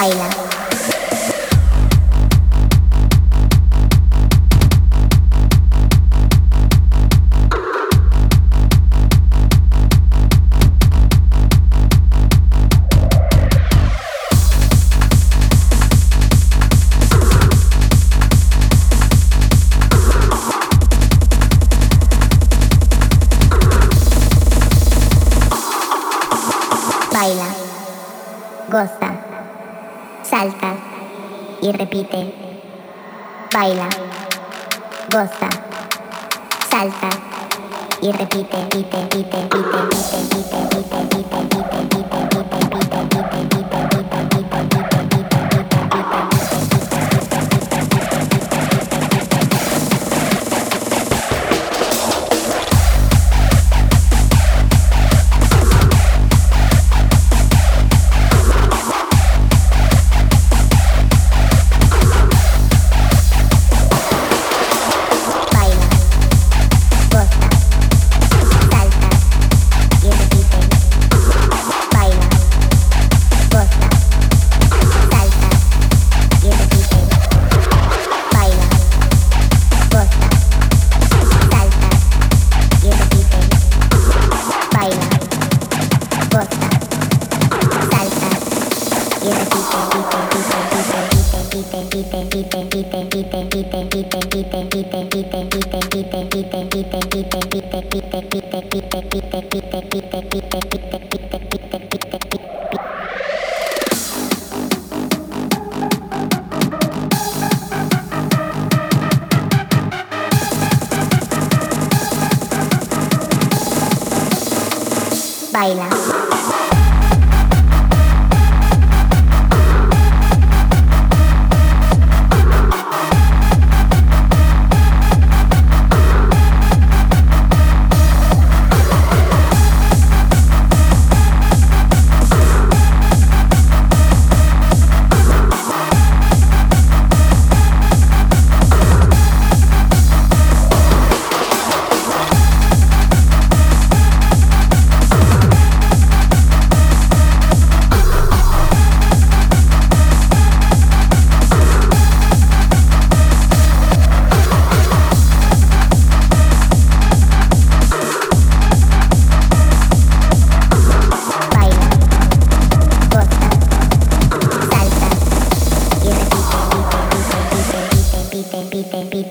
baila. baila, goza salta y repite. Baila, goza, salta y repite, repite, repite, repite, repite, repite, repite, repite. Baila. beat